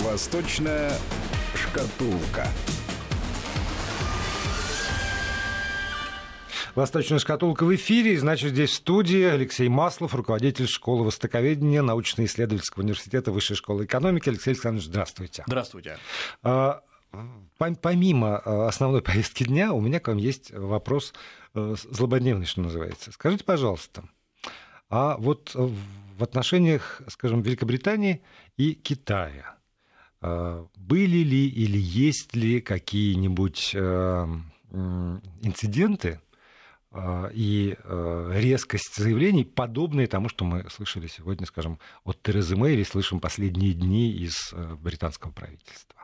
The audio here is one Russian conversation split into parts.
Восточная шкатулка. Восточная шкатулка в эфире. Значит, здесь в студии Алексей Маслов, руководитель школы востоковедения научно-исследовательского университета Высшей школы экономики. Алексей Александрович, здравствуйте. Здравствуйте. А, помимо а, основной повестки дня, у меня к вам есть вопрос э, злободневный, что называется. Скажите, пожалуйста, а вот в отношениях, скажем, Великобритании и Китая были ли или есть ли какие-нибудь э, инциденты, а, и э, резкость заявлений, подобные тому, что мы слышали сегодня, скажем, от Терезы Мэй или слышим последние дни из э, британского правительства.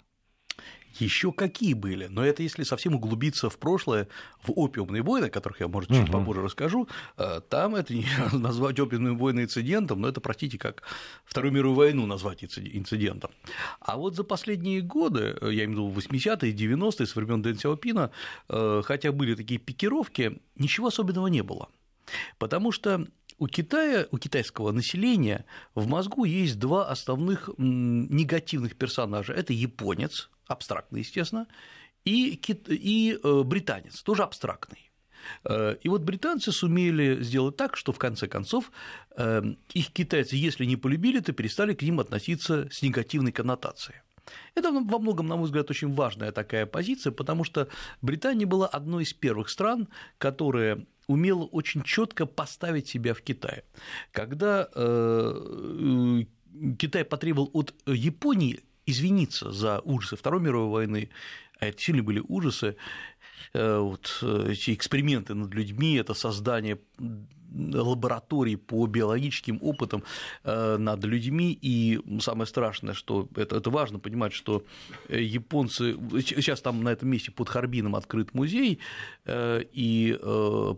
Еще какие были, но это если совсем углубиться в прошлое, в опиумные войны, о которых я, может, чуть угу. попозже расскажу, э, там это не назвать опиумные войны инцидентом, но это, простите, как Вторую мировую войну назвать инцидентом. А вот за последние годы, я имею в виду 80-е, 90-е, с времен Дэн Сяопина, э, хотя были такие пикировки, ничего особенного не было. Потому что у Китая, у китайского населения в мозгу есть два основных негативных персонажа. Это японец, абстрактный, естественно, и, и э, британец, тоже абстрактный. Э, и вот британцы сумели сделать так, что в конце концов э, их китайцы, если не полюбили, то перестали к ним относиться с негативной коннотацией. Это во многом, на мой взгляд, очень важная такая позиция, потому что Британия была одной из первых стран, которая умела очень четко поставить себя в Китае. Когда Китай потребовал от Японии извиниться за ужасы Второй мировой войны, а это сильно были ужасы, э, вот э, эти эксперименты над людьми, это создание лабораторий по биологическим опытам э, над людьми, и самое страшное, что это, это важно понимать, что японцы, сейчас там на этом месте под Харбином открыт музей, и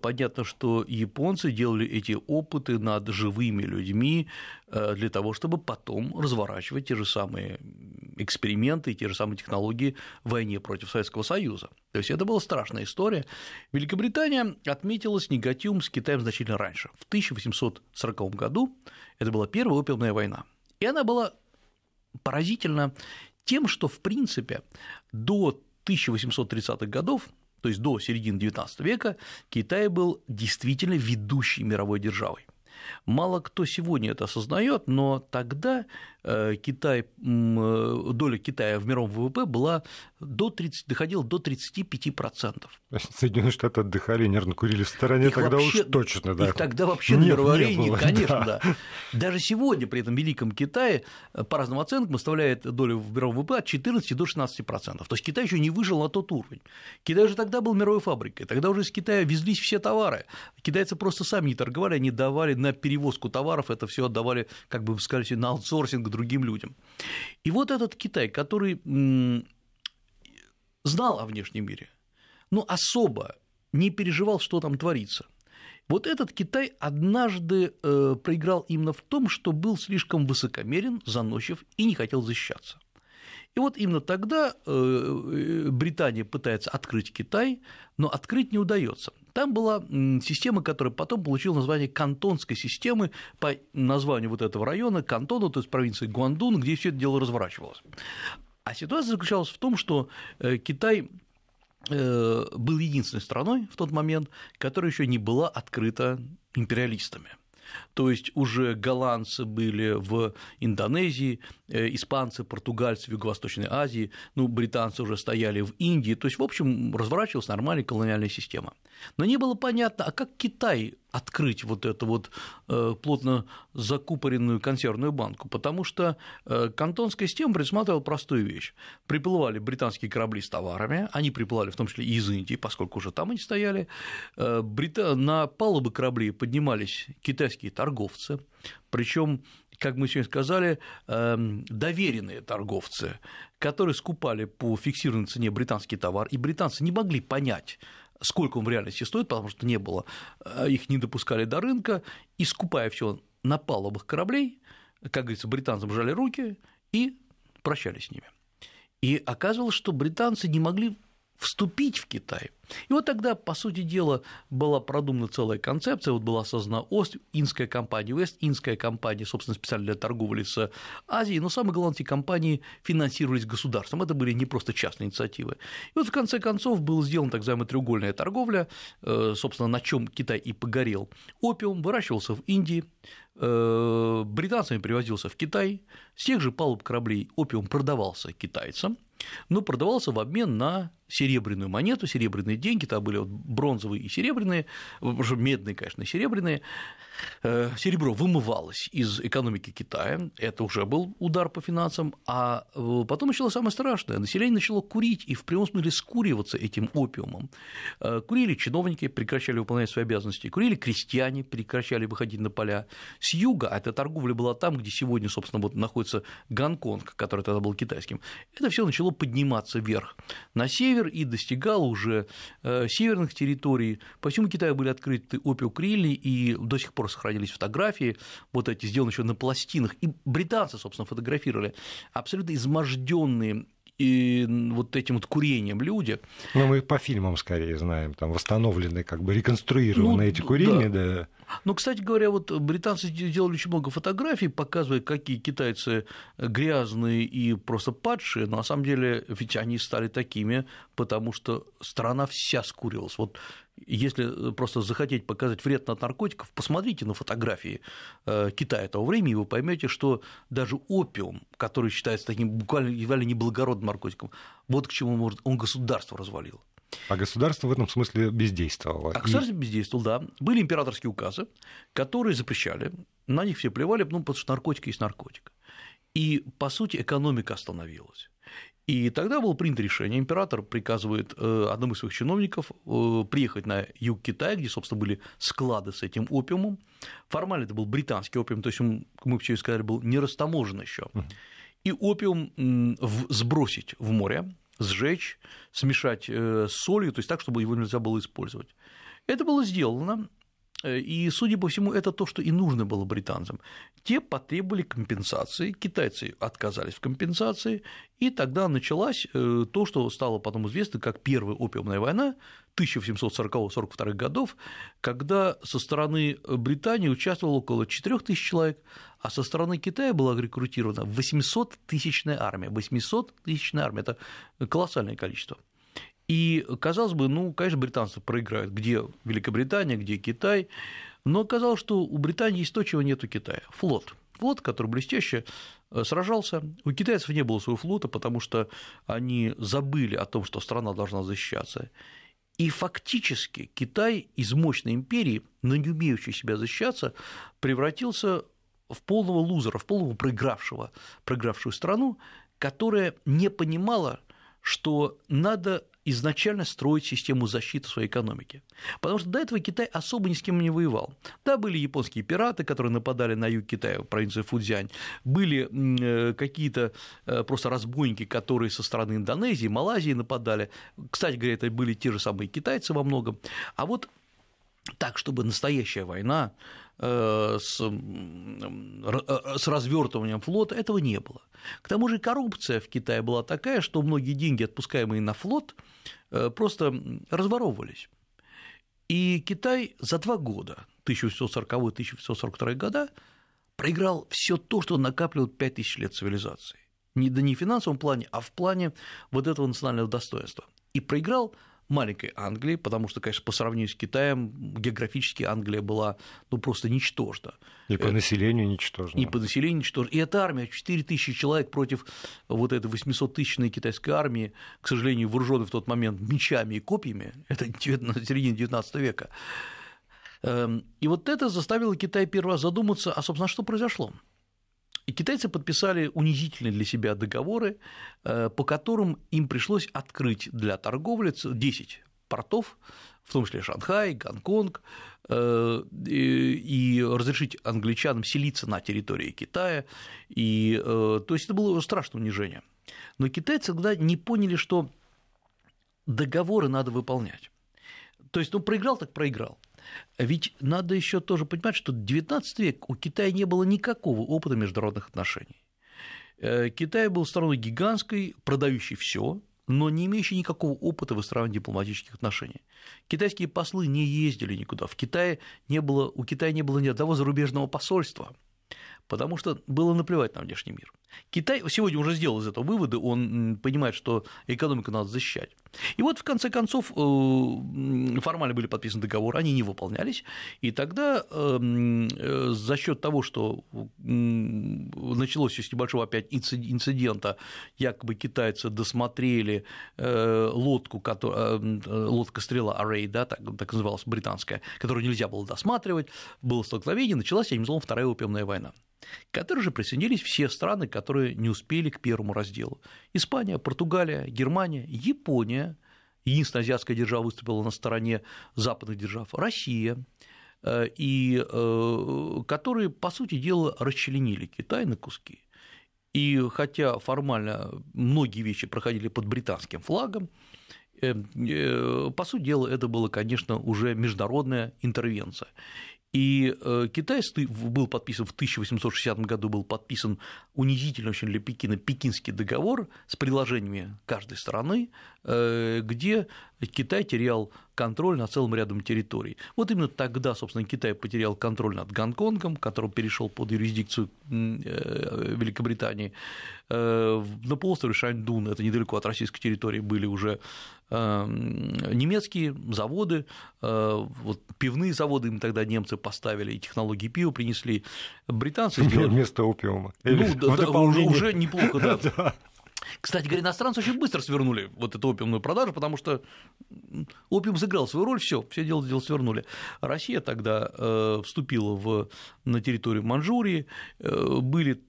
понятно, что японцы делали эти опыты над живыми людьми для того, чтобы потом разворачивать те же самые эксперименты и те же самые технологии в войне против Советского Союза. То есть это была страшная история. Великобритания отметилась негативом с Китаем значительно раньше. В 1840 году это была первая опиумная война. И она была поразительна тем, что, в принципе, до 1830-х годов то есть до середины XIX века, Китай был действительно ведущей мировой державой. Мало кто сегодня это осознает, но тогда Э, Китай, э, доля Китая в мировом ВВП была до 30, доходила до 35%. Соединенные Штаты отдыхали, нервно курили в стороне, их тогда вообще, уж точно, да. Их тогда вообще Нет, на мировой арене, конечно, да. да. Даже сегодня при этом Великом Китае, э, по разным оценкам, составляет доля в мировом ВВП от 14 до 16%. То есть Китай еще не вышел на тот уровень. Китай уже тогда был мировой фабрикой, тогда уже из Китая везлись все товары. Китайцы просто сами не торговали, они давали на перевозку товаров, это все отдавали, как бы сказали, на аутсорсинг другим людям. И вот этот Китай, который знал о внешнем мире, но особо не переживал, что там творится. Вот этот Китай однажды э, проиграл именно в том, что был слишком высокомерен, заносчив и не хотел защищаться. И вот именно тогда э, э, Британия пытается открыть Китай, но открыть не удается. Там была система, которая потом получила название кантонской системы по названию вот этого района, кантона, то есть провинции Гуандун, где все это дело разворачивалось. А ситуация заключалась в том, что э, Китай был единственной страной в тот момент, которая еще не была открыта империалистами. То есть уже голландцы были в Индонезии, э, испанцы, португальцы в Юго-Восточной Азии, ну, британцы уже стояли в Индии. То есть, в общем, разворачивалась нормальная колониальная система. Но не было понятно, а как Китай открыть вот эту вот э, плотно закупоренную консервную банку, потому что э, кантонская система предусматривала простую вещь. Приплывали британские корабли с товарами, они приплывали в том числе и из Индии, поскольку уже там они стояли, э, на палубы кораблей поднимались китайские торговцы, причем как мы сегодня сказали, доверенные торговцы, которые скупали по фиксированной цене британский товар, и британцы не могли понять, сколько он в реальности стоит, потому что не было, э, их не допускали до рынка, и скупая все на палубах кораблей, как говорится, британцам жали руки и прощались с ними. И оказывалось, что британцы не могли вступить в Китай. И вот тогда, по сути дела, была продумана целая концепция, вот была создана Ост-Индская компания, Вест-Индская компания, собственно, специально для торговли с Азией, но самые главные эти компании финансировались государством, это были не просто частные инициативы. И вот в конце концов была сделана так называемая треугольная торговля, э, собственно, на чем Китай и погорел. Опиум выращивался в Индии, э, британцами привозился в Китай, с тех же палуб кораблей опиум продавался китайцам, но продавался в обмен на серебряную монету, серебряные деньги, там были вот бронзовые и серебряные, медные, конечно, серебряные, Э, серебро вымывалось из экономики Китая, это уже был удар по финансам, а э, потом началось самое страшное, население начало курить и в прямом смысле скуриваться этим опиумом. Э, курили чиновники, прекращали выполнять свои обязанности, курили крестьяне, прекращали выходить на поля. С юга, а эта торговля была там, где сегодня, собственно, вот находится Гонконг, который тогда был китайским, это все начало подниматься вверх на север и достигало уже северных территорий. По всему Китаю были открыты опиокрили, и до сих пор сохранились фотографии, вот эти сделаны еще на пластинах, и британцы, собственно, фотографировали, абсолютно изможденные и вот этим вот курением люди. Ну, мы по фильмам скорее знаем, там восстановлены, как бы реконструированы ну, эти курения, да. да. Ну, кстати говоря, вот британцы сделали очень много фотографий, показывая, какие китайцы грязные и просто падшие, но на самом деле ведь они стали такими, потому что страна вся скурилась. Вот если э, просто захотеть показать вред от наркотиков, посмотрите на фотографии э, Китая того времени, и вы поймете, что даже опиум, который считается таким буквально ли неблагородным наркотиком, вот к чему может, он государство развалил. А государство в этом смысле бездействовало. А государство бездействовало, да. Были императорские указы, которые запрещали, на них все плевали, ну, потому что наркотик есть наркотик. И, по сути, экономика остановилась. И тогда было принято решение, император приказывает э, одному из своих чиновников э, приехать на юг Китая, где, собственно, были склады с этим опиумом. Формально это был британский опиум, то есть он, мы вчера сказали, был не растаможен еще. И опиум сбросить в море, сжечь, смешать э, с солью, то есть так, чтобы его нельзя было использовать. Это было сделано, Э, и, судя по всему, это то, что и нужно было британцам. Те потребовали компенсации, китайцы отказались в компенсации, и тогда началась э, то, что стало потом известно как Первая опиумная война 1740-42 годов, когда со стороны Британии участвовало около 4 тысяч человек, а со стороны Китая была рекрутирована 800-тысячная армия. 800-тысячная армия – это колоссальное количество. И, казалось бы, ну, конечно, британцы проиграют, где Великобритания, где Китай, но оказалось, что у Британии есть то, чего нет у Китая – флот. Флот, который блестяще э, сражался. У китайцев не было своего флота, потому что они забыли о том, что страна должна защищаться. И фактически Китай из мощной империи, но не умеющий себя защищаться, превратился в полного лузера, в полного проигравшего, проигравшую страну, которая не понимала, что надо изначально строить систему защиты своей экономики. Потому что до этого Китай особо ни с кем не воевал. Да, были японские пираты, которые нападали на юг Китая, в провинции Фудзянь, были э, какие-то э, просто разбойники, которые со стороны Индонезии, Малайзии нападали. Кстати говоря, это были те же самые китайцы во многом. А вот так, чтобы настоящая война э, с, с развертыванием флота, этого не было. К тому же коррупция в Китае была такая, что многие деньги, отпускаемые на флот, э, просто разворовывались. И Китай за два года, 1840-1842 года, проиграл все то, что накапливал 5000 лет цивилизации. Не, да не в финансовом плане, а в плане вот этого национального достоинства. И проиграл маленькой Англии, потому что, конечно, по сравнению с Китаем географически Англия была ну, просто ничтожна. И по населению ничтожна. И по населению ничтожна. И эта армия, 4 тысячи человек против вот этой 800-тысячной китайской армии, к сожалению, вооруженной в тот момент мечами и копьями, это середина 19 века. Эм, и вот это заставило Китай первый раз задуматься, а, собственно, что произошло? И китайцы подписали унизительные для себя договоры, э, по которым им пришлось открыть для торговли 10 портов, в том числе Шанхай, Гонконг, э, и разрешить англичанам селиться на территории Китая. И, э, то есть это было страшное унижение. Но китайцы тогда не поняли, что договоры надо выполнять. То есть, ну, проиграл так проиграл. Ведь надо еще тоже понимать, что 19 век у Китая не было никакого опыта международных отношений. Э, Китай был страной гигантской, продающей все, но не имеющие никакого опыта выстраивания дипломатических отношений. Китайские послы не ездили никуда. В Китае не было, у Китая не было ни одного зарубежного посольства потому что было наплевать на внешний мир. Китай сегодня уже сделал из этого выводы, он понимает, что экономику надо защищать. И вот, в конце концов, э, формально были подписаны договоры, они не выполнялись, и тогда эм, э, за счет того, что началось с небольшого опять инцидента, якобы китайцы досмотрели э, лодку, лодка стрела Array, да, так, так называлась британская, которую нельзя было досматривать, было столкновение, началась, я не назову, Вторая опиумная война к которой же присоединились все страны, которые не успели к первому разделу. Испания, Португалия, Германия, Япония, единственная азиатская держава выступила на стороне западных держав, Россия, э, и э, которые, по сути дела, расчленили Китай на куски. И хотя формально многие вещи проходили под британским флагом, э, по сути дела, это была, конечно, уже международная интервенция. И э, Китай был подписан в 1860 году, был подписан унизительно очень для Пекина Пекинский договор с приложениями каждой страны, э, где Китай терял контроль над целым рядом территорий. Вот именно тогда, собственно, Китай потерял контроль над Гонконгом, который перешел под юрисдикцию э, Великобритании. На полуострове Шаньдун, это недалеко от российской территории, были уже немецкие заводы, вот пивные заводы им тогда немцы поставили, и технологии пива принесли. Британцы сделали... Вместо опиума. Ну, да, уже неплохо, да. Кстати говоря, иностранцы очень быстро свернули вот эту опиумную продажу, потому что опиум сыграл свою роль, все, все дело, дело свернули. Россия тогда э, вступила в, на территорию Манчжурии, э, были,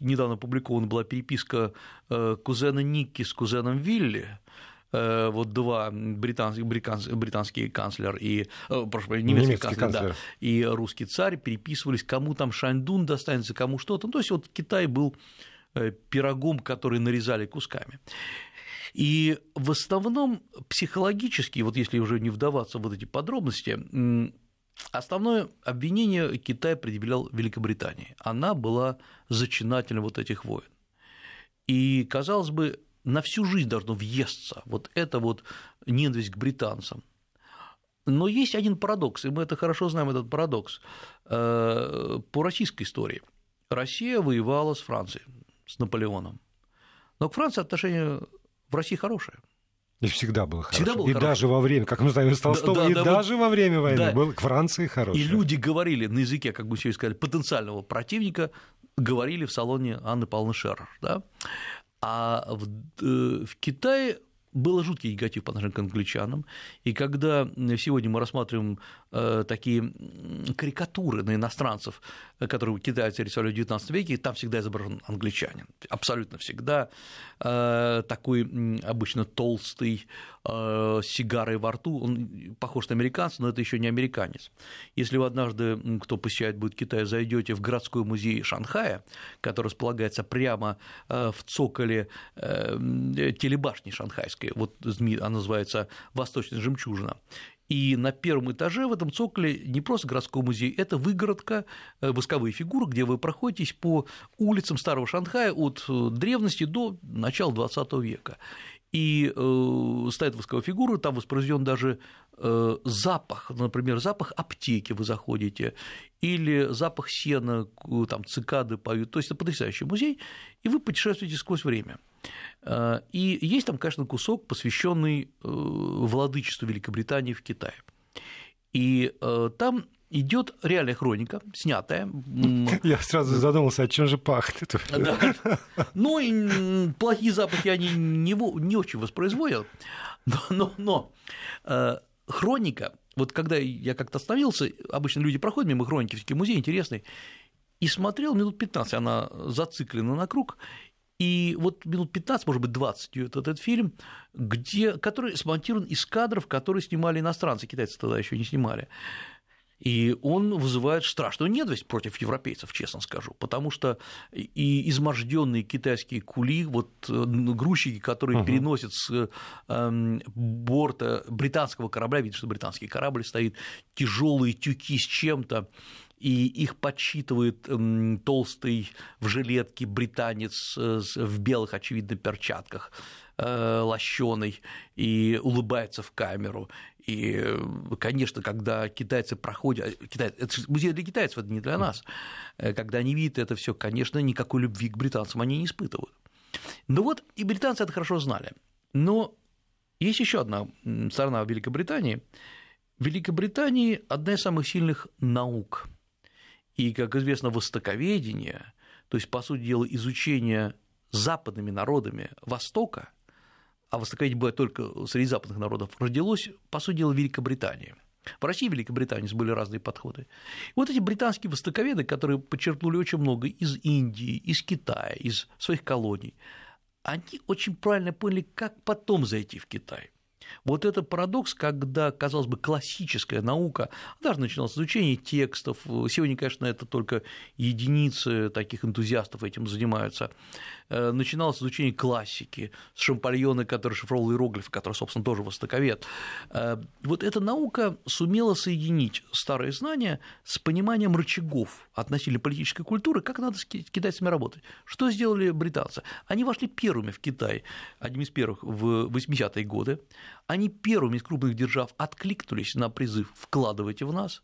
недавно опубликована была переписка э, кузена Никки с кузеном Вилли, Э, вот два британских, британский канцлер и, э, прошу немецкий, немецкий канцлер, канцлер. Да, и русский царь переписывались, кому там Шаньдун достанется, кому что-то. Ну, то есть вот Китай был э, пирогом, который нарезали кусками. И в основном психологически, вот если уже не вдаваться в вот эти подробности, Основное обвинение Китай предъявлял Великобритании. Она была зачинателем вот этих войн. И, казалось бы, на всю жизнь должно въесться вот это вот ненависть к британцам. Но есть один парадокс, и мы это хорошо знаем, этот парадокс. Э, по российской истории Россия воевала с Францией, с Наполеоном. Но к Франции отношение в России хорошее. И всегда было всегда хорошо. Было и хорошо. даже во время, как мы знаем из Толстого, да, да, и да, даже вот, во время войны да. был к Франции хороший. И люди говорили на языке, как бы сказали, потенциального противника, говорили в салоне Анны Павловны Шерр. Да? А в, э, в Китае был жуткий негатив по отношению к англичанам, и когда сегодня мы рассматриваем э, такие карикатуры на иностранцев, которые китайцы рисовали в XIX веке, там всегда изображен англичанин, абсолютно всегда, э, такой обычно толстый, э, с сигарой во рту, он похож на американца, но это еще не американец. Если вы однажды, кто посещает будет Китай, зайдете в городской музей Шанхая, который располагается прямо в цоколе телебашни шанхайской, вот она называется «Восточная жемчужина», и на первом этаже в этом цоколе не просто городской музей, это выгородка, э, восковые фигуры, где вы проходитесь по улицам Старого Шанхая от э, древности до начала XX века. И э, стоят восковые фигуры, там воспроизведен даже э, запах, например, запах аптеки вы заходите, или запах сена, там цикады поют, то есть это потрясающий музей, и вы путешествуете сквозь время. Э, и есть там, конечно, кусок, посвященный э, владычеству Великобритании в Китае. И э, там идет реальная хроника, снятая. Я сразу задумался, о чем же пахнет. Да. Ну, и плохие запахи они не, не очень воспроизводят, но, но, но хроника, вот когда я как-то остановился, обычно люди проходят мимо хроники, все музей интересный, и смотрел минут 15, она зациклена на круг, и вот минут 15, может быть, 20 идет этот фильм, где, который смонтирован из кадров, которые снимали иностранцы, китайцы тогда еще не снимали. И он вызывает страшную ненависть против европейцев, честно скажу, потому что и изможденные китайские кули, вот э, грузчики, которые uh-huh. переносят с э, борта британского корабля, видно, что британский корабль стоит, тяжелые тюки с чем-то, и их подсчитывает толстый в жилетке британец в белых, очевидно, перчатках э, лощеный и улыбается в камеру. И, конечно, когда китайцы проходят, Китай, это же музей для китайцев, это не для нас, когда они видят это все, конечно, никакой любви к британцам они не испытывают. Ну вот, и британцы это хорошо знали. Но есть еще одна сторона Великобритании. В Великобритании одна из самых сильных наук. И, как известно, востоковедение, то есть, по сути дела, изучение западными народами Востока, а востоковедение бывает только среди западных народов, родилось, по сути дела, в Великобритании. В России и Великобритании были разные подходы. И вот эти британские востоковеды, которые подчеркнули очень много из Индии, из Китая, из своих колоний, они очень правильно поняли, как потом зайти в Китай. Вот это парадокс, когда, казалось бы, классическая наука, даже начиналось изучение текстов, сегодня, конечно, это только единицы таких энтузиастов этим занимаются, начиналось изучение классики, с Шампальона, который шифровал иероглифы, который, собственно, тоже востоковед. Э, вот эта наука сумела соединить старые знания с пониманием рычагов относительно политической культуры, как надо с китайцами работать. Что сделали британцы? Они вошли первыми в Китай, одним из первых в 80-е годы, они первыми из крупных держав откликнулись на призыв «вкладывайте в нас»,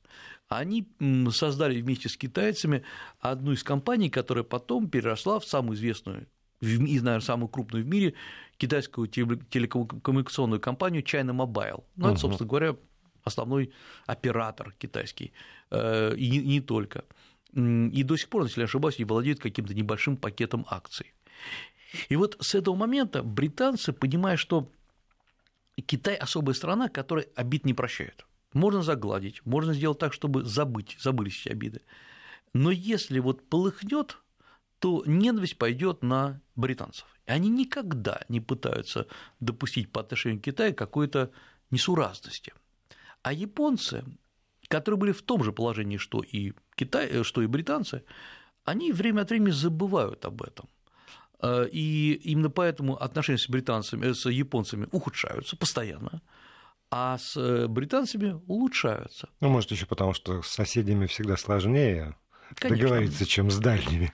они создали вместе с китайцами одну из компаний, которая потом переросла в самую известную и, наверное, самую крупную в мире китайскую телекоммуникационную компанию China Mobile. Ну, это, собственно говоря, основной оператор китайский, э, и не только. И до сих пор, если я ошибаюсь, не владеет каким-то небольшим пакетом акций. И вот с этого момента британцы, понимая, что Китай особая страна, которая обид не прощает. Можно загладить, можно сделать так, чтобы забыть, забылись эти обиды. Но если вот полыхнет, то ненависть пойдет на британцев. И они никогда не пытаются допустить по отношению к Китаю какой-то несуразности. А японцы, которые были в том же положении, что и, Китай, что и британцы, они время от времени забывают об этом. Э, и именно поэтому отношения с британцами, с японцами ухудшаются постоянно, а с э, британцами улучшаются. Ну, может, еще потому, что с соседями всегда сложнее Конечно. договориться, чем с дальними.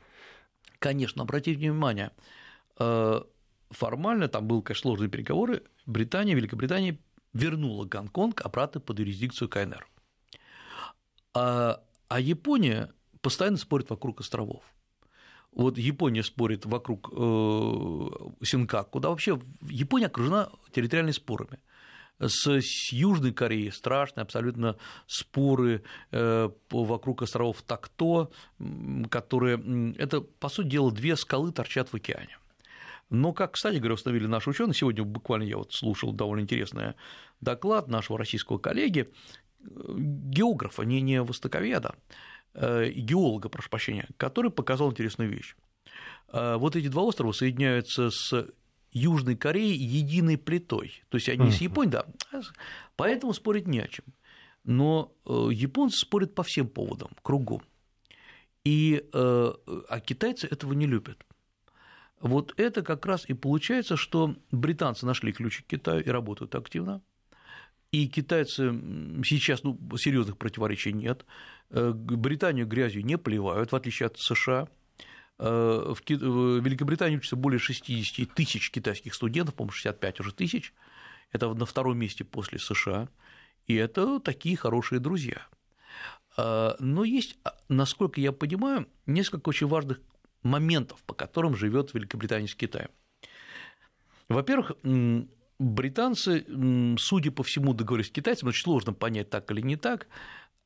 Конечно, обратите внимание, э, формально там был, конечно, сложные переговоры, Британия, Великобритания вернула Гонконг обратно под юрисдикцию КНР. А, а Япония постоянно спорит вокруг островов. Вот Япония спорит вокруг э, Синкак, куда вообще Япония окружена территориальными спорами. С, Южной Кореей страшные абсолютно споры э, вокруг островов Такто, которые это, по сути дела, две скалы торчат в океане. Но, как, кстати говоря, установили наши ученые, сегодня буквально я вот слушал довольно интересный доклад нашего российского коллеги, э, географа, не, не востоковеда, Э, геолога, прошу прощения, который показал интересную вещь. Вот эти два острова соединяются с Южной Кореей единой плитой. То есть они с Японией, да, поэтому спорить не о чем. Но э, японцы спорят по всем поводам, кругом. И, а китайцы этого не любят. Вот это как раз и получается, что британцы нашли ключи к Китаю и работают активно. И китайцы сейчас ну, серьезных противоречий нет. Э, Британию грязью не поливают, в отличие от США. Э, в Великобритании учатся более 60 тысяч китайских студентов, по-моему, 65 уже тысяч. Это на втором месте после США. И это такие хорошие друзья. Э, но есть, насколько я понимаю, несколько очень важных моментов, по которым живет Великобритания с Китаем. Во-первых, британцы, судя по всему, договорились с китайцами, очень сложно понять, так или не так,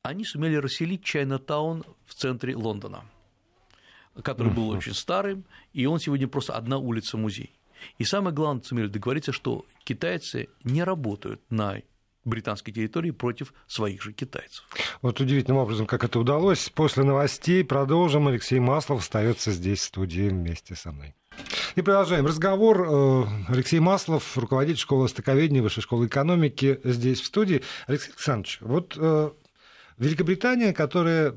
они сумели расселить Чайна-таун в центре Лондона, который был очень старым, и он сегодня просто одна улица музей. И самое главное, сумели договориться, что китайцы не работают на британской территории против своих же китайцев. Вот удивительным образом, как это удалось. После новостей продолжим. Алексей Маслов остается здесь в студии вместе со мной. И продолжаем разговор. Э, Алексей Маслов, руководитель школы востоковедения Высшей школы экономики, здесь в студии. Алексей Александрович, вот э, Великобритания, которая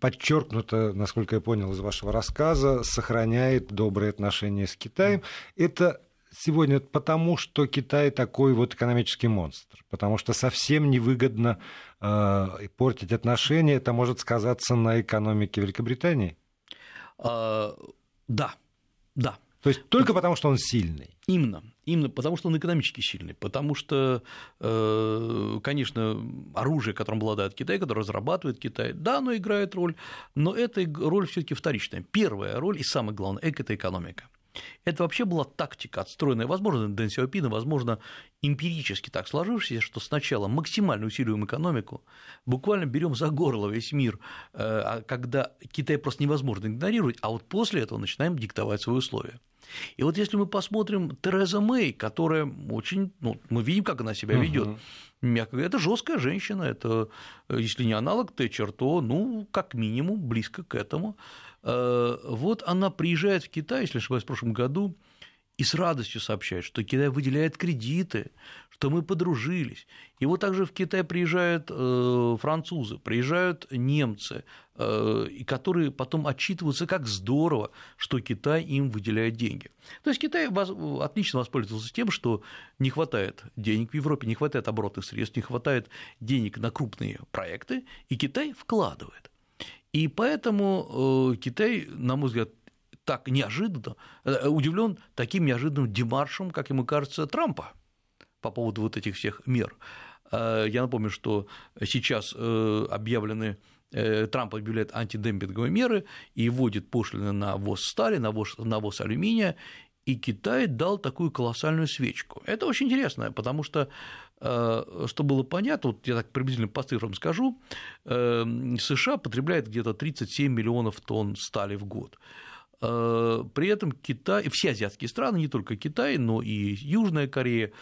подчеркнуто, насколько я понял из вашего рассказа, сохраняет добрые отношения с Китаем. Это сегодня потому, что Китай такой вот экономический монстр, потому что совсем невыгодно э, портить отношения, это может сказаться на экономике Великобритании? А, да, да. То есть только потому, что он сильный. Именно, именно потому, что он экономически сильный, потому что, э, конечно, оружие, которым обладает Китай, которое разрабатывает Китай, да, оно играет роль, но эта роль все таки вторичная. Первая роль и самое главное – это экономика. Это вообще была тактика, отстроенная, возможно, Дэн Сяопина, возможно, эмпирически так сложившаяся, что сначала максимально усиливаем экономику, буквально берем за горло весь мир, э, а когда Китай просто невозможно игнорировать, а вот после этого начинаем диктовать свои условия. И вот если мы посмотрим Тереза Мэй, которая очень, ну, мы видим, как она себя ведет, угу. мягко говоря, это жесткая женщина, это, э, если не аналог Тэтчер, то, ну, как минимум, близко к этому. Э, вот она приезжает в Китай, если ошибаюсь, в прошлом году, и с радостью сообщает, что Китай выделяет кредиты, что мы подружились. И вот также в Китай приезжают э, французы, приезжают немцы, э, которые потом отчитываются, как здорово, что Китай им выделяет деньги. То есть Китай отлично воспользовался тем, что не хватает денег в Европе, не хватает оборотных средств, не хватает денег на крупные проекты, и Китай вкладывает. И поэтому э, Китай, на мой взгляд, так неожиданно, э, удивлен таким неожиданным демаршем, как ему кажется, Трампа по поводу вот этих всех мер. Э, я напомню, что сейчас объявлены Трамп объявляет антидемпинговые меры и вводит пошлины на ввоз стали, на ввоз, на ввоз алюминия, и Китай дал такую колоссальную свечку. Это очень интересно, потому что что было понятно, вот я так приблизительно по цифрам скажу, э, США потребляет где-то 37 миллионов тонн стали в год. Э, при этом Китай, все азиатские страны, не только Китай, но и Южная Корея,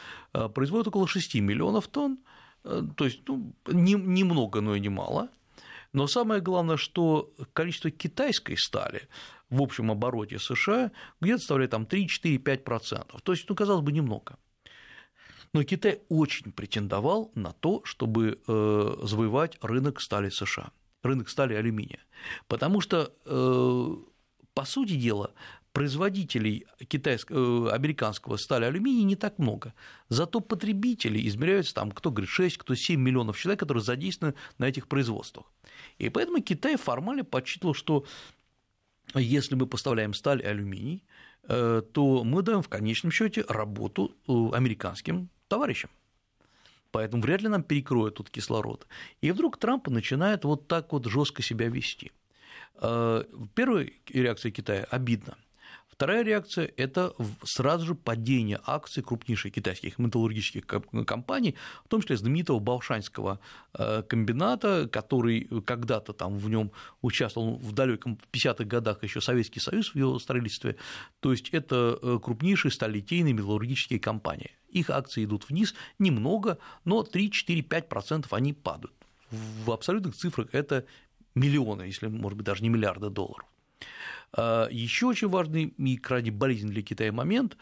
производят около 6 миллионов тонн, то есть ну, немного, но и немало. Но самое главное, что количество китайской стали в общем обороте США где-то составляет там 3-4-5%. То есть, ну, казалось бы, немного. Но Китай очень претендовал на то, чтобы э, завоевать рынок стали США, рынок стали алюминия. Потому что, э, по сути дела, производителей китайского, э, американского стали алюминия не так много. Зато потребители измеряются там, кто говорит 6, кто 7 миллионов человек, которые задействованы на этих производствах. И поэтому Китай формально подсчитывал, что если мы поставляем сталь и алюминий, то мы даем в конечном счете работу американским товарищам. Поэтому вряд ли нам перекроют тут кислород. И вдруг Трамп начинает вот так вот жестко себя вести. Э, первая реакция Китая обидно. Вторая реакция – это сразу же падение акций крупнейших китайских металлургических компаний, в том числе знаменитого Баушанского э, комбината, который когда-то там в нем участвовал в далеком 50-х годах еще Советский Союз в его строительстве. То есть это э, крупнейшие сталелитейные металлургические компании. Их акции идут вниз немного, но 3-4-5% они падают. В абсолютных цифрах это миллионы, если, может быть, даже не миллиарды долларов. А, Еще очень важный и крайне болезненный для Китая момент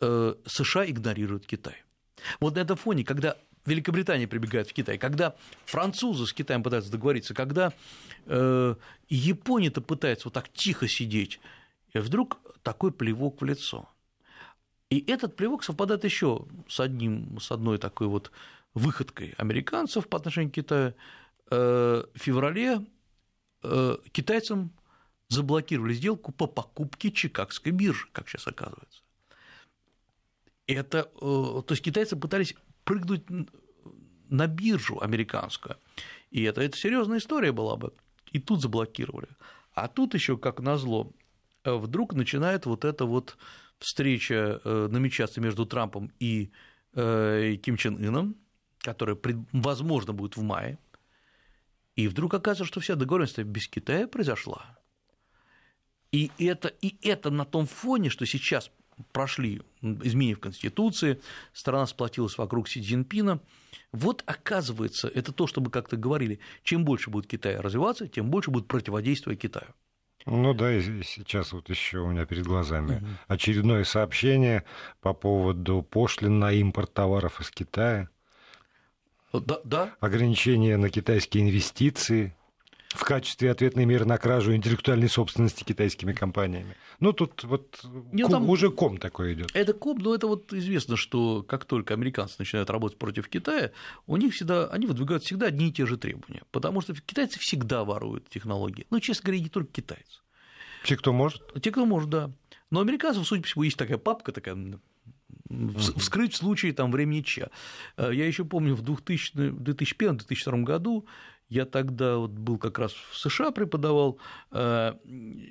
э, – США игнорируют Китай. Вот на этом фоне, когда Великобритания прибегает в Китай, когда французы с Китаем пытаются договориться, когда э, Япония-то пытается вот так тихо сидеть, и вдруг такой плевок в лицо. И этот плевок совпадает еще с, одним, с одной такой вот выходкой американцев по отношению к Китаю. Э, в феврале китайцам заблокировали сделку по покупке Чикагской биржи, как сейчас оказывается. Это, э, то есть китайцы пытались прыгнуть на биржу американскую, и это, это серьезная история была бы, и тут заблокировали. А тут еще, как назло, вдруг начинает вот эта вот встреча э, намечаться между Трампом и э, Ким Чен Ыном, которая, возможно, будет в мае, и вдруг оказывается, что вся договоренность без Китая произошла. И это, и это на том фоне, что сейчас прошли изменения в Конституции, страна сплотилась вокруг Си Цзиньпина. Вот оказывается, это то, что мы как-то говорили, чем больше будет Китай развиваться, тем больше будет противодействие Китаю. Ну да, и сейчас вот еще у меня перед глазами угу. очередное сообщение по поводу пошлин на импорт товаров из Китая. Да, да. Ограничения на китайские инвестиции в качестве ответной меры на кражу интеллектуальной собственности китайскими компаниями. Ну, тут вот Нет, ком, там... уже ком такой идет. Это ком, но это вот известно, что как только американцы начинают работать против Китая, у них всегда, они выдвигают всегда одни и те же требования, потому что китайцы всегда воруют технологии. Ну, честно говоря, не только китайцы. Те, кто может? Те, кто может, да. Но американцев, судя по всему, есть такая папка, такая вскрыть в случае там, времени Ча. Э, я еще помню, в 2001-2002 году я тогда вот был как раз в США преподавал, э,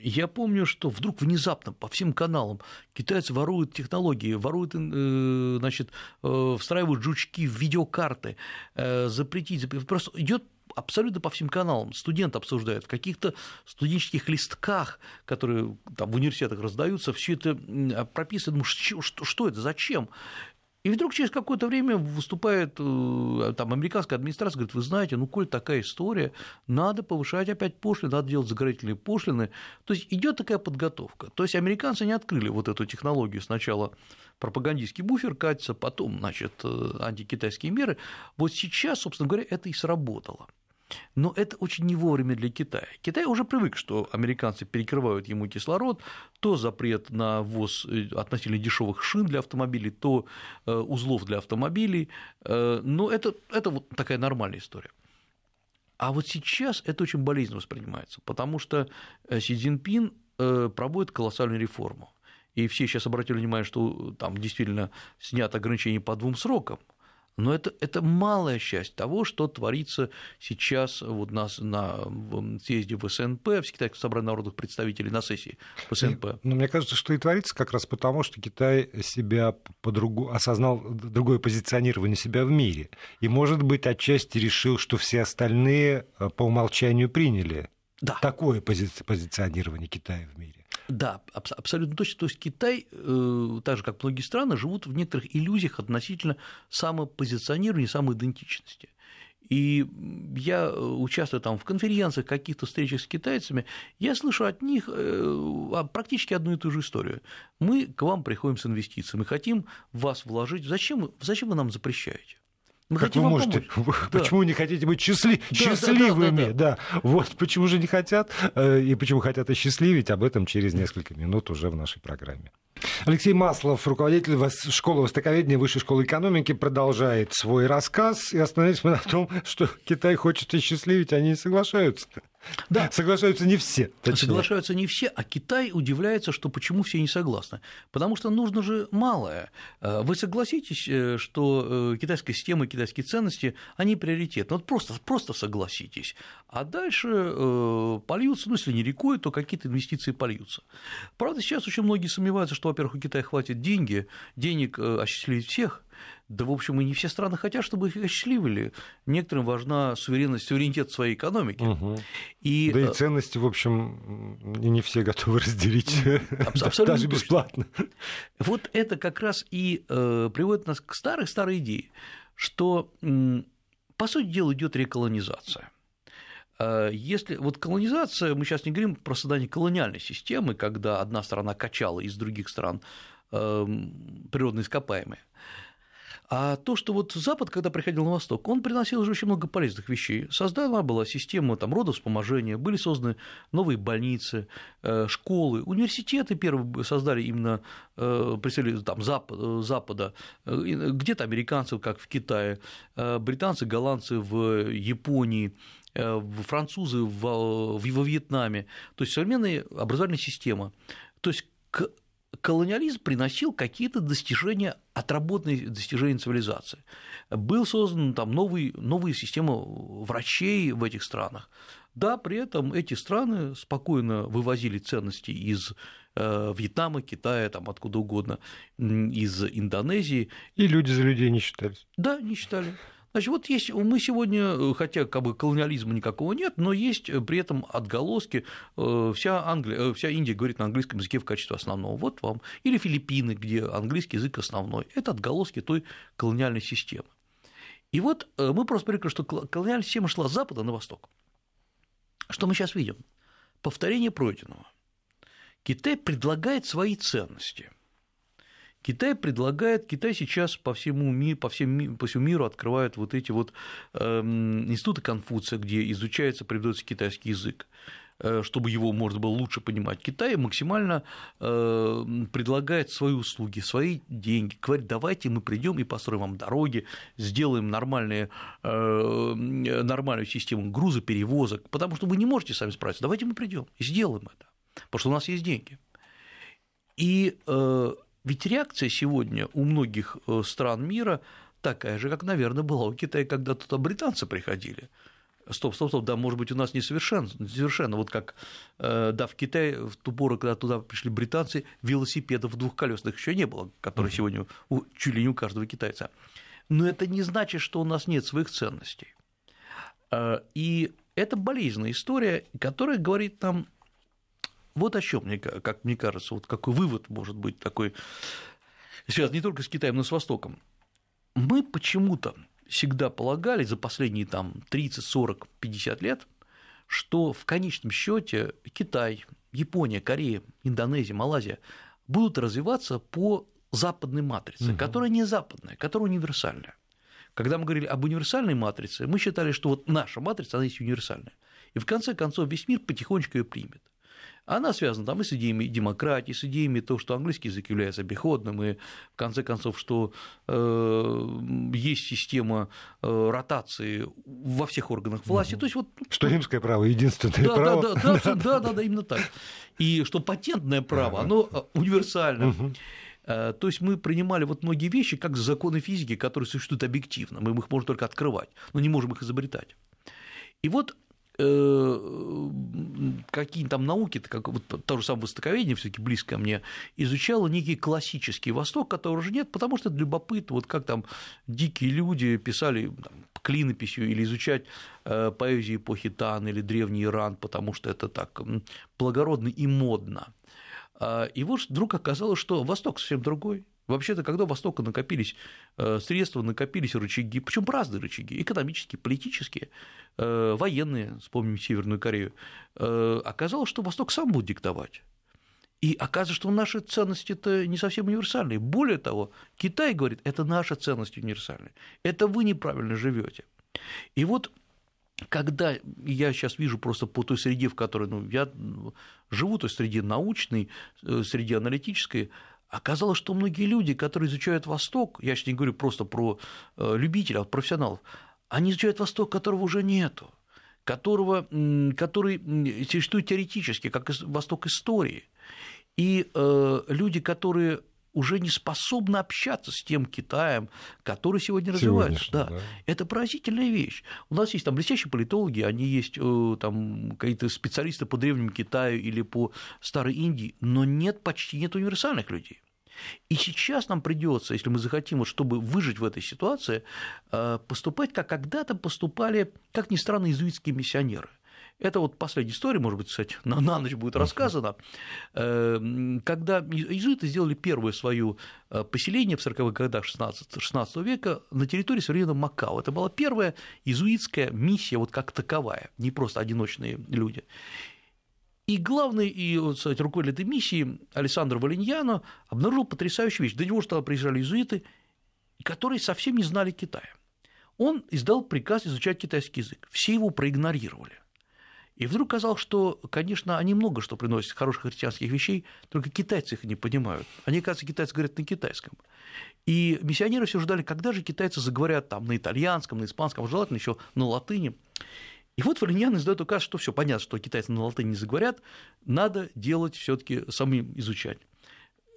я помню, что вдруг внезапно по всем каналам китайцы воруют технологии, воруют, э, значит, встраивают жучки в видеокарты, запретить, просто идет абсолютно по всем каналам. Студент обсуждает в каких-то студенческих листках, которые там в университетах раздаются, все это прописано. Думаю, что, что это, зачем? И вдруг через какое-то время выступает э, там, американская администрация, говорит, вы знаете, ну, коль такая история, надо повышать опять пошлины, надо делать заградительные пошлины. То есть идет такая подготовка. То есть американцы не открыли вот эту технологию. Сначала пропагандистский буфер катится, потом, значит, э, антикитайские меры. Вот сейчас, собственно говоря, это и сработало. Но это очень не вовремя для Китая. Китай уже привык, что американцы перекрывают ему кислород, то запрет на ввоз э, относительно дешевых шин для автомобилей, то э, узлов для автомобилей. Э, но это, это вот такая нормальная история. А вот сейчас это очень болезненно воспринимается, потому что Си Цзиньпин проводит колоссальную реформу. И все сейчас обратили внимание, что там действительно снято ограничение по двум срокам – но это, это малая часть того, что творится сейчас вот нас на съезде в СНП, в Китайском собрании народных представителей на сессии в СНП. Но ну, мне кажется, что и творится как раз потому, что Китай себя по-другому осознал другое позиционирование себя в мире. И, может быть, отчасти решил, что все остальные э, по умолчанию приняли да. такое пози позиционирование Китая в мире. Да, абсолютно точно. То есть Китай, э, так же как многие страны, живут в некоторых иллюзиях относительно самопозиционирования, самоидентичности. И я э, участвую там в конференциях, каких-то встречах с китайцами, я слышу от них э, практически одну и ту же историю. Мы к вам приходим с инвестициями, хотим вас вложить. Зачем, зачем вы нам запрещаете? Мы как вы можете? Помочь. Почему да. не хотите быть счастлив... да, счастливыми? Да, да, да, да. вот почему же не хотят э, и почему хотят осчастливить, об этом через несколько минут уже в нашей программе. Алексей Маслов, руководитель школы востоковедения Высшей школы экономики, продолжает свой рассказ. И остановились мы на том, что Китай хочет осчастливить, они не соглашаются. Да. Соглашаются не все. Точнее. Соглашаются не все, а Китай удивляется, что почему все не согласны. Потому что нужно же малое. Э, вы согласитесь, э, что э, китайская система и китайские ценности, они приоритетны. Вот просто, просто согласитесь. А дальше польются, ну, если не рекой, то какие-то инвестиции польются. Правда, сейчас очень многие сомневаются, что, во-первых, у Китая хватит деньги, денег осчастливить всех, да, в общем, и не все страны хотят, чтобы их осчастливили. Некоторым важна суверенность, суверенитет своей экономики. Угу. И... Да и э, ценности, в общем, не все готовы разделить, Абсолютно даже бесплатно. Вот это как раз и э, приводит нас к старой-старой идее, что, по сути дела, идет реколонизация. Э, если вот колонизация, мы сейчас не говорим про создание колониальной системы, когда одна страна качала из других стран природные ископаемые, а то, что вот Запад, когда приходил на Восток, он приносил уже очень много полезных вещей. Создана была система там, родовспоможения, были созданы новые больницы, э, школы, университеты первые создали именно э, представители там, Запада, э, где-то американцев, как в Китае, британцы, голландцы в Японии, французы во Вьетнаме. То есть современная образовательная система. То есть к колониализм приносил какие-то достижения, отработанные достижения цивилизации. Был создан там новый, новая система врачей в этих странах. Да, при этом эти страны спокойно вывозили ценности из э, Вьетнама, Китая, там откуда угодно, из Индонезии. И люди за людей не считались. Да, не считали. Значит, вот есть, мы сегодня, э, хотя как бы колониализма никакого нет, но есть э, при этом отголоски, э, вся, Англия, вся Индия говорит на английском языке в качестве основного, вот вам, или Филиппины, где английский язык основной, это отголоски той колониальной системы. И вот мы просто привыкли, что колониальная система шла с запада на восток. Что мы сейчас видим? Повторение пройденного. Китай предлагает свои ценности – Китай предлагает, Китай сейчас по всему миру, по, всем, по всему миру открывает вот эти вот э, институты Конфуция, где изучается, преподается китайский язык э, чтобы его можно было лучше понимать. Китай максимально э, предлагает свои услуги, свои деньги, говорит, давайте мы придем и построим вам дороги, сделаем нормальные, э, нормальную систему грузоперевозок, потому что вы не можете сами справиться, давайте мы придем и сделаем это, потому что у нас есть деньги. И ведь реакция сегодня у многих э, стран мира такая же, как, наверное, была у Китая, когда туда британцы приходили. Стоп, стоп, стоп, да, может быть, у нас несовершенно, совершенно, вот как, э, да, в Китае в ту пору, когда туда пришли британцы, велосипедов двухколесных еще не было, которые mm-hmm. сегодня у, чуть ли не у каждого китайца. Но это не значит, что у нас нет своих ценностей. Э, и это болезненная история, которая говорит нам вот о чем, как мне кажется, вот какой вывод может быть такой, связан не только с Китаем, но и с Востоком. Мы почему-то всегда полагали за последние там 30, 40, 50 лет, что в конечном счете Китай, Япония, Корея, Индонезия, Малайзия будут развиваться по западной матрице, угу. которая не западная, которая универсальная. Когда мы говорили об универсальной матрице, мы считали, что вот наша матрица, она есть универсальная. И в конце концов весь мир потихонечку ее примет. Она связана там и с идеями демократии, с идеями того, что английский язык является обиходным, и в конце концов, что э, есть система э, ротации во всех органах власти. То есть, вот, что римское право единственное да, право. Да, да, да, да, да, да, именно так. И что патентное право, оно э, универсально. Э, то есть мы принимали вот многие вещи как законы физики, которые существуют объективно, мы их можем только открывать, но не можем их изобретать. И вот какие там науки, как вот то же самое востоковедение, все таки близко мне, изучало некий классический Восток, которого уже нет, потому что это любопытно, вот как там дикие люди писали там, клинописью или изучать э, поэзию эпохи Тан или древний Иран, потому что это так благородно и модно. А, и вот вдруг оказалось, что Восток совсем другой, Вообще-то, когда у Востока накопились э, средства, накопились рычаги, причем разные рычаги, экономические, политические, э, военные, вспомним Северную Корею, э, оказалось, что Восток сам будет диктовать. И оказывается, что наши ценности это не совсем универсальные. Более того, Китай говорит, это наши ценности универсальные, это вы неправильно живете. И вот когда я сейчас вижу просто по той среде, в которой ну, я живу, то есть среде научной, среде аналитической, Оказалось, что многие люди, которые изучают Восток, я сейчас не говорю просто про э, любителей, а профессионалов, они изучают Восток, которого уже нету, которого, который существует теоретически, как Восток истории. И э, люди, которые уже не способны общаться с тем Китаем, который сегодня развивается. Да. да. Это поразительная вещь. У нас есть там блестящие политологи, они есть э, там какие-то специалисты по древнему Китаю или по старой Индии, но нет почти нет универсальных людей. И сейчас нам придется, если мы захотим, чтобы выжить в этой ситуации, э, поступать, как когда-то поступали, как ни странно, иезуитские миссионеры. Это вот последняя история, может быть, кстати, на, на ночь будет рассказана, э, когда иезуиты сделали первое свое э, поселение в 40-х годах 16, 16 века на территории современного Макао. Это была первая иезуитская миссия вот как таковая, не просто одиночные люди. И главный и, кстати, руководитель этой миссии Александр Валиньяно обнаружил потрясающую вещь. До него что приезжали иезуиты, которые совсем не знали Китая. Он издал приказ изучать китайский язык. Все его проигнорировали. И вдруг казалось, что, конечно, они много что приносят хороших христианских вещей, только китайцы их не понимают. Они, кажется, китайцы говорят на китайском. И миссионеры все ждали, когда же китайцы заговорят там на итальянском, на испанском, желательно еще на латыни. И вот Валиньян издает указ, что все понятно, что китайцы на латыни не заговорят, надо делать все-таки самим изучать.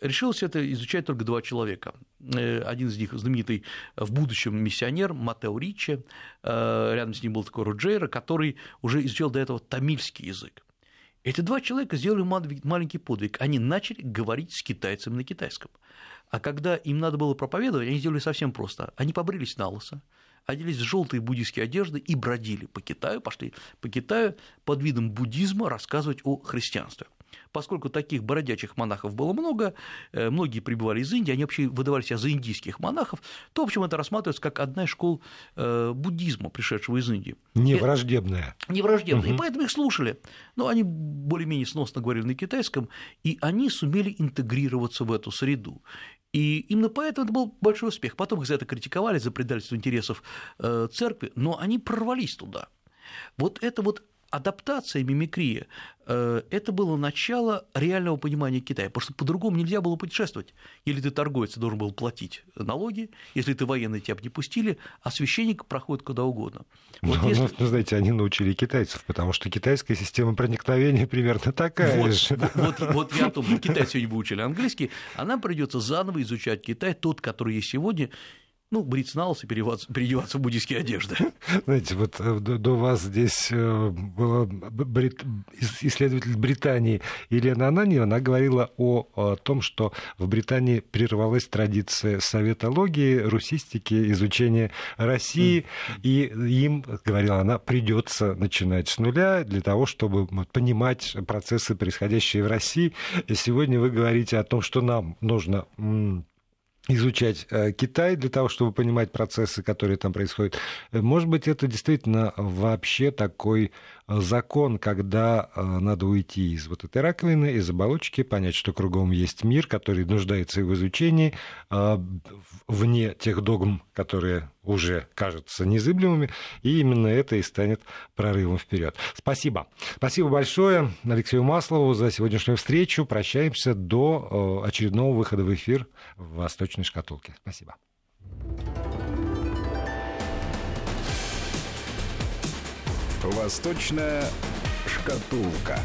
Решилось это изучать только два человека. Э, один из них знаменитый в будущем миссионер Матео Ричи, э, рядом с ним был такой Роджейра, который уже изучал до этого тамильский язык. Эти два человека сделали маленький подвиг. Они начали говорить с китайцами на китайском. А когда им надо было проповедовать, они сделали совсем просто. Они побрились на лысо, оделись в желтые буддийские одежды и бродили по Китаю, пошли по Китаю под видом буддизма рассказывать о христианстве. Поскольку таких бродячих монахов было много, э, многие прибывали из Индии, они вообще выдавали себя за индийских монахов, то, в общем, это рассматривается как одна из школ э, буддизма, пришедшего из Индии. Невраждебная. Невраждебная. Угу. И поэтому их слушали. Но они более-менее сносно говорили на китайском, и они сумели интегрироваться в эту среду. И именно поэтому это был большой успех. Потом их за это критиковали, за предательство интересов э, церкви, но они прорвались туда. Вот это вот адаптация, мимикрия э, – это было начало реального понимания Китая, потому что по-другому нельзя было путешествовать. Или ты торговец, ты должен был платить налоги, если ты военный, тебя бы не пустили, а священник проходит куда угодно. Вот ну, если... ну, знаете, они научили китайцев, потому что китайская система проникновения примерно такая вот, же. Вот, вот я о том, что китайцы сегодня выучили английский, а нам придется заново изучать Китай, тот, который есть сегодня, ну, бриться на лысо и переодеваться в буддийские одежды. Знаете, вот э, до вас здесь э, была брит... исследователь Британии Елена Ананьева, она говорила о, о том, что в Британии прервалась традиция советологии, русистики, изучения России, mm. и им, говорила она, придется начинать с нуля для того, чтобы понимать процессы, происходящие в России. И сегодня вы говорите о том, что нам нужно изучать э, Китай для того, чтобы понимать процессы, которые там происходят. Э, может быть, это действительно вообще такой закон, когда э, надо уйти из вот этой раковины, из оболочки, понять, что кругом есть мир, который нуждается в изучении, э, вне тех догм, которые уже кажутся незыблемыми, и именно это и станет прорывом вперед. Спасибо. Спасибо большое Алексею Маслову за сегодняшнюю встречу. Прощаемся до э, очередного выхода в эфир в «Восточной шкатулке». Спасибо. Восточная шкатулка.